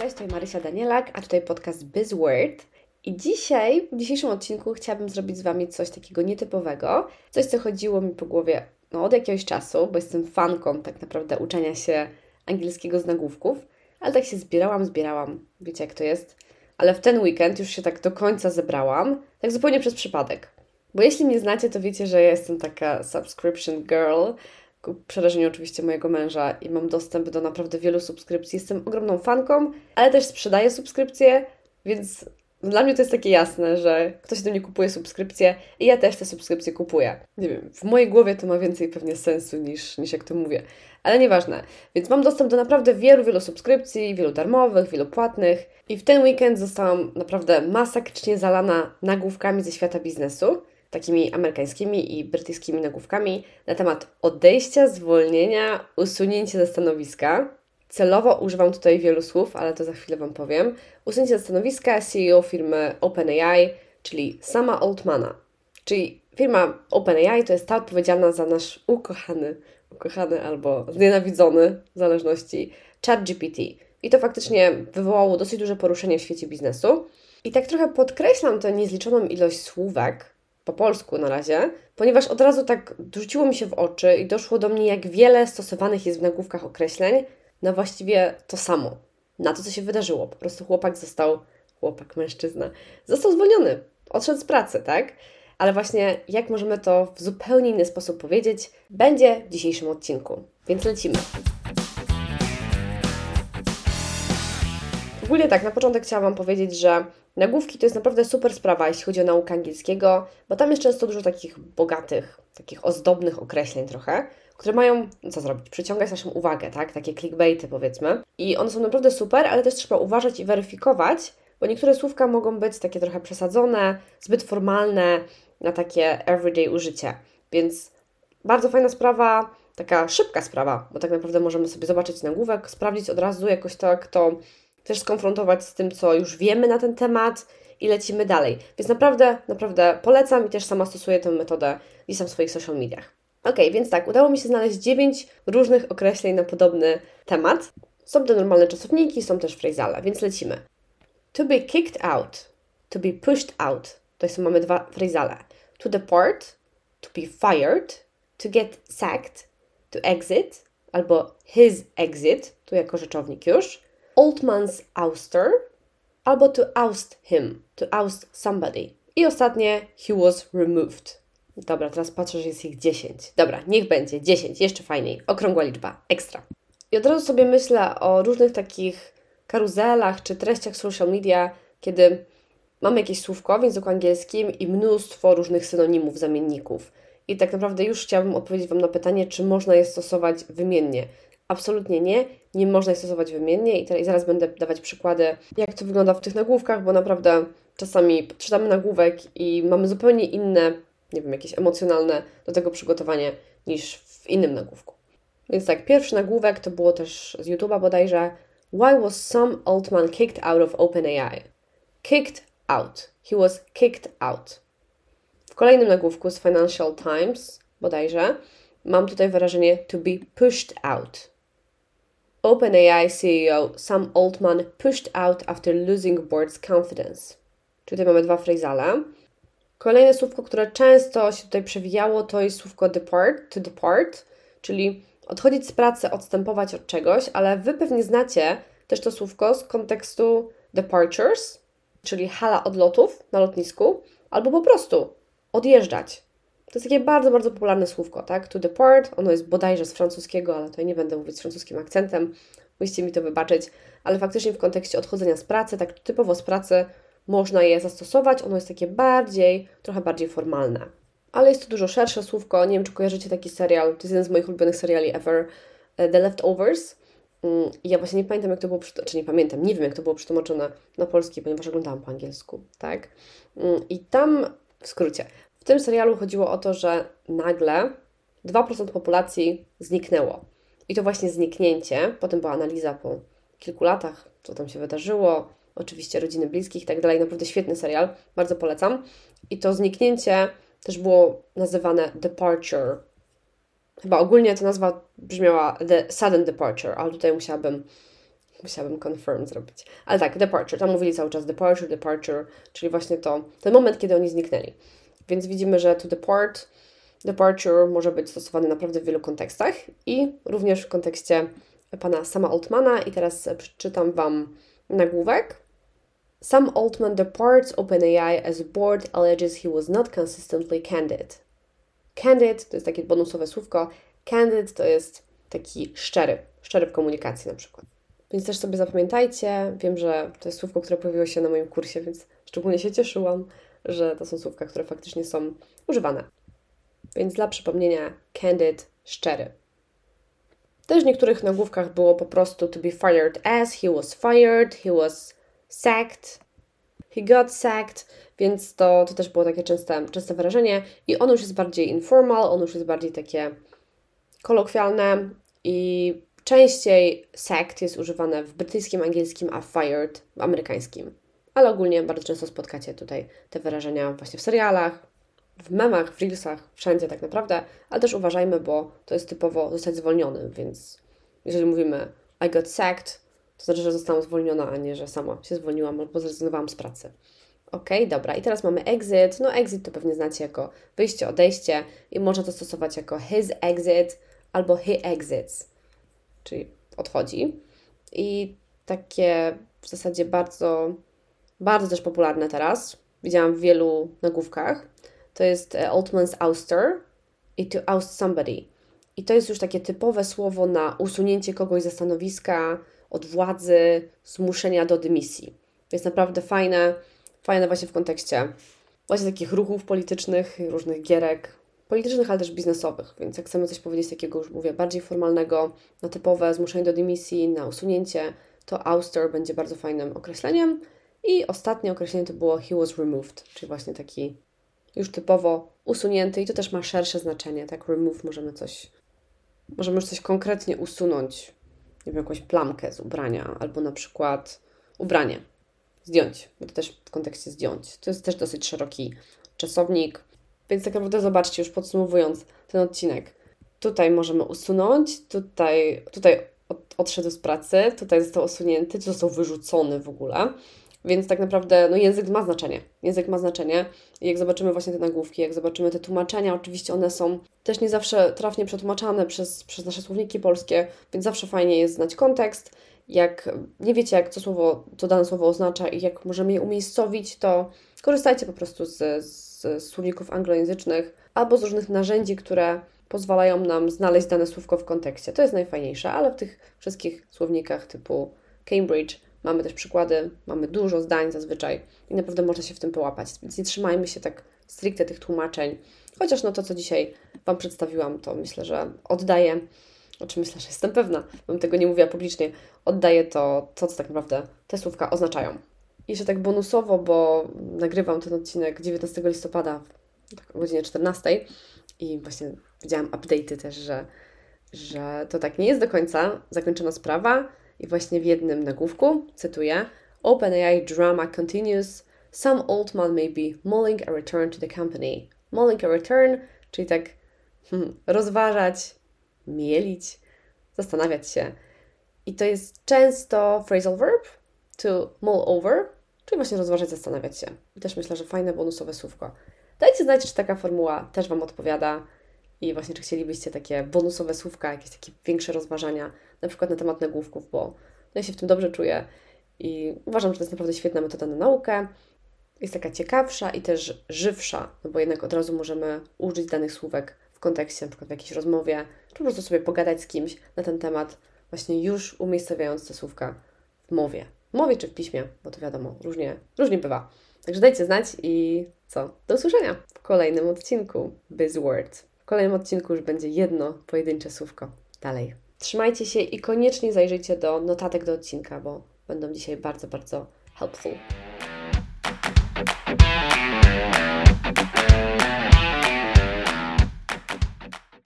cześć, to Marysia Danielak, a tutaj podcast BizWord. I dzisiaj, w dzisiejszym odcinku chciałabym zrobić z Wami coś takiego nietypowego, coś, co chodziło mi po głowie no, od jakiegoś czasu, bo jestem fanką tak naprawdę uczenia się angielskiego z nagłówków, ale tak się zbierałam, zbierałam, wiecie jak to jest, ale w ten weekend już się tak do końca zebrałam, tak zupełnie przez przypadek. Bo jeśli mnie znacie, to wiecie, że ja jestem taka subscription girl, ku przerażeniu oczywiście mojego męża i mam dostęp do naprawdę wielu subskrypcji. Jestem ogromną fanką, ale też sprzedaję subskrypcje, więc dla mnie to jest takie jasne, że ktoś do mnie kupuje subskrypcje i ja też te subskrypcje kupuję. Nie wiem, w mojej głowie to ma więcej pewnie sensu niż, niż jak to mówię, ale nieważne. Więc mam dostęp do naprawdę wielu, wielu subskrypcji, wielu darmowych, wielu płatnych i w ten weekend zostałam naprawdę masakrycznie zalana nagłówkami ze świata biznesu takimi amerykańskimi i brytyjskimi nagłówkami na temat odejścia, zwolnienia, usunięcia ze stanowiska. Celowo używam tutaj wielu słów, ale to za chwilę Wam powiem. Usunięcie ze stanowiska CEO firmy OpenAI, czyli sama Altmana. Czyli firma OpenAI to jest ta odpowiedzialna za nasz ukochany, ukochany albo znienawidzony, w zależności, ChatGPT. I to faktycznie wywołało dosyć duże poruszenie w świecie biznesu. I tak trochę podkreślam tę niezliczoną ilość słówek, po polsku na razie, ponieważ od razu tak rzuciło mi się w oczy i doszło do mnie, jak wiele stosowanych jest w nagłówkach określeń na właściwie to samo, na to, co się wydarzyło. Po prostu chłopak został, chłopak, mężczyzna, został zwolniony, odszedł z pracy, tak? Ale właśnie jak możemy to w zupełnie inny sposób powiedzieć, będzie w dzisiejszym odcinku. Więc lecimy. Ogólnie tak, na początek chciałam Wam powiedzieć, że nagłówki to jest naprawdę super sprawa, jeśli chodzi o naukę angielskiego, bo tam jest często dużo takich bogatych, takich ozdobnych określeń trochę, które mają, co zrobić, przyciągać naszą uwagę, tak? Takie clickbaity powiedzmy. I one są naprawdę super, ale też trzeba uważać i weryfikować, bo niektóre słówka mogą być takie trochę przesadzone, zbyt formalne na takie everyday użycie. Więc bardzo fajna sprawa, taka szybka sprawa, bo tak naprawdę możemy sobie zobaczyć nagłówek, sprawdzić od razu jakoś tak to też skonfrontować z tym, co już wiemy na ten temat i lecimy dalej. Więc naprawdę, naprawdę polecam i też sama stosuję tę metodę gdzieś tam w swoich social mediach. Ok, więc tak, udało mi się znaleźć 9 różnych określeń na podobny temat. Są to normalne czasowniki, są też frazale, więc lecimy. To be kicked out, to be pushed out. To są mamy dwa frazale. To depart, to be fired, to get sacked, to exit, albo his exit, tu jako rzeczownik już Oldman's ouster albo to oust him, to oust somebody. I ostatnie, he was removed. Dobra, teraz patrzę, że jest ich 10. Dobra, niech będzie 10, jeszcze fajniej. Okrągła liczba, ekstra. I od razu sobie myślę o różnych takich karuzelach czy treściach social media, kiedy mamy jakieś słówko w języku angielskim i mnóstwo różnych synonimów, zamienników. I tak naprawdę już chciałabym odpowiedzieć Wam na pytanie, czy można je stosować wymiennie. Absolutnie nie. Nie można je stosować wymiennie i, zaraz będę dawać przykłady, jak to wygląda w tych nagłówkach, bo naprawdę czasami czytamy nagłówek i mamy zupełnie inne, nie wiem, jakieś emocjonalne do tego przygotowanie niż w innym nagłówku. Więc tak, pierwszy nagłówek to było też z YouTube'a bodajże Why was some old man kicked out of OpenAI? Kicked out. He was kicked out. W kolejnym nagłówku z Financial Times bodajże mam tutaj wyrażenie to be pushed out. OpenAI CEO Sam Altman pushed out after losing board's confidence. Tutaj mamy dwa frazale. Kolejne słówko, które często się tutaj przewijało, to jest słówko depart, to depart, czyli odchodzić z pracy, odstępować od czegoś, ale Wy pewnie znacie też to słówko z kontekstu departures, czyli hala odlotów na lotnisku, albo po prostu odjeżdżać. To jest takie bardzo, bardzo popularne słówko, tak? To depart, ono jest bodajże z francuskiego, ale tutaj nie będę mówić z francuskim akcentem, musicie mi to wybaczyć, ale faktycznie w kontekście odchodzenia z pracy, tak typowo z pracy, można je zastosować, ono jest takie bardziej, trochę bardziej formalne. Ale jest to dużo szersze słówko, nie wiem czy kojarzycie taki serial, to jest jeden z moich ulubionych seriali ever, e, The Leftovers. Mm, ja właśnie nie pamiętam, jak to było, czy nie pamiętam, nie wiem, jak to było przetłumaczone na polski, ponieważ oglądałam po angielsku, tak? Mm, I tam, w skrócie, w tym serialu chodziło o to, że nagle 2% populacji zniknęło. I to właśnie zniknięcie, potem była analiza po kilku latach, co tam się wydarzyło, oczywiście rodziny bliskich i tak dalej. Naprawdę świetny serial, bardzo polecam. I to zniknięcie też było nazywane departure. Chyba ogólnie ta nazwa brzmiała the sudden departure, ale tutaj musiałabym Musiałabym confirm zrobić. Ale tak, departure. Tam mówili cały czas departure, departure, czyli właśnie to, ten moment, kiedy oni zniknęli. Więc widzimy, że to depart, departure może być stosowany naprawdę w wielu kontekstach i również w kontekście pana Sama Altmana. I teraz przeczytam Wam nagłówek. Sam Altman departs OpenAI as board alleges he was not consistently candid. Candid to jest takie bonusowe słówko. Candid to jest taki szczery, szczery w komunikacji na przykład. Więc też sobie zapamiętajcie. Wiem, że to jest słówko, które pojawiło się na moim kursie, więc szczególnie się cieszyłam, że to są słówka, które faktycznie są używane. Więc dla przypomnienia, candid, szczery. Też w niektórych nagłówkach było po prostu to be fired as, he was fired, he was sacked, he got sacked, więc to, to też było takie częste, częste wyrażenie i ono już jest bardziej informal, ono już jest bardziej takie kolokwialne i częściej sacked jest używane w brytyjskim, angielskim, a fired w amerykańskim. Ale ogólnie bardzo często spotkacie tutaj te wyrażenia właśnie w serialach, w memach, w reelsach, wszędzie tak naprawdę, ale też uważajmy, bo to jest typowo zostać zwolnionym, więc jeżeli mówimy I got sacked, to znaczy, że zostałam zwolniona, a nie, że sama się zwolniłam albo zrezygnowałam z pracy. Ok, dobra. I teraz mamy exit. No exit to pewnie znacie jako wyjście, odejście i można to stosować jako his exit albo he exits, czyli odchodzi. I takie w zasadzie bardzo, bardzo też popularne teraz. Widziałam w wielu nagłówkach. To jest e, Altman's ouster i to oust somebody. I to jest już takie typowe słowo na usunięcie kogoś ze stanowiska, od władzy, zmuszenia do dymisji. Jest naprawdę fajne, fajne właśnie w kontekście właśnie takich ruchów politycznych, różnych gierek, politycznych, ale też biznesowych. Więc jak chcemy coś powiedzieć takiego, już mówię, bardziej formalnego, na typowe zmuszenie do dymisji, na usunięcie, to ouster będzie bardzo fajnym określeniem. I ostatnie określenie to było he was removed, czyli właśnie taki już typowo usunięty i to też ma szersze znaczenie, tak? Remove możemy coś, możemy już coś konkretnie usunąć, nie wiem, jakąś plamkę z ubrania, albo na przykład ubranie zdjąć, bo to też w kontekście zdjąć. To jest też dosyć szeroki czasownik, więc tak naprawdę zobaczcie, już podsumowując ten odcinek. Tutaj możemy usunąć, tutaj, tutaj odszedł z pracy, tutaj został usunięty, tu został wyrzucony w ogóle. Więc tak naprawdę no, język ma znaczenie. Język ma znaczenie. Jak zobaczymy właśnie te nagłówki, jak zobaczymy te tłumaczenia, oczywiście one są też nie zawsze trafnie przetłumaczane przez, przez nasze słowniki polskie, więc zawsze fajnie jest znać kontekst. Jak nie wiecie, jak to słowo, to dane słowo oznacza i jak możemy je umiejscowić, to korzystajcie po prostu z, z słowników anglojęzycznych albo z różnych narzędzi, które pozwalają nam znaleźć dane słówko w kontekście. To jest najfajniejsze, ale w tych wszystkich słownikach typu Cambridge Mamy też przykłady, mamy dużo zdań zazwyczaj i naprawdę można się w tym połapać. Więc nie trzymajmy się tak stricte tych tłumaczeń. Chociaż no to, co dzisiaj Wam przedstawiłam, to myślę, że oddaję, o czym myślę, że jestem pewna, bym tego nie mówiła publicznie, oddaję to, to, co tak naprawdę te słówka oznaczają. I jeszcze tak bonusowo, bo nagrywam ten odcinek 19 listopada tak o godzinie 14 i właśnie widziałam update'y też, że, że to tak nie jest do końca zakończona sprawa, i właśnie w jednym nagłówku, cytuję, OpenAI drama continues. Some old man may be mulling a return to the company. Mulling a return, czyli tak hmm, rozważać, mielić, zastanawiać się. I to jest często phrasal verb to mull over, czyli właśnie rozważać, zastanawiać się. I też myślę, że fajne bonusowe słówko. Dajcie znać, czy taka formuła też Wam odpowiada i właśnie czy chcielibyście takie bonusowe słówka, jakieś takie większe rozważania, na przykład na temat nagłówków, bo ja się w tym dobrze czuję i uważam, że to jest naprawdę świetna metoda na naukę. Jest taka ciekawsza i też żywsza, no bo jednak od razu możemy użyć danych słówek w kontekście, na przykład w jakiejś rozmowie, czy po prostu sobie pogadać z kimś na ten temat, właśnie już umiejscowiając te słówka w mowie. W mowie czy w piśmie, bo to wiadomo, różnie, różnie bywa. Także dajcie znać i co? Do usłyszenia w kolejnym odcinku BizWord. W kolejnym odcinku już będzie jedno pojedyncze słówko. Dalej. Trzymajcie się i koniecznie zajrzyjcie do notatek do odcinka, bo będą dzisiaj bardzo, bardzo helpful.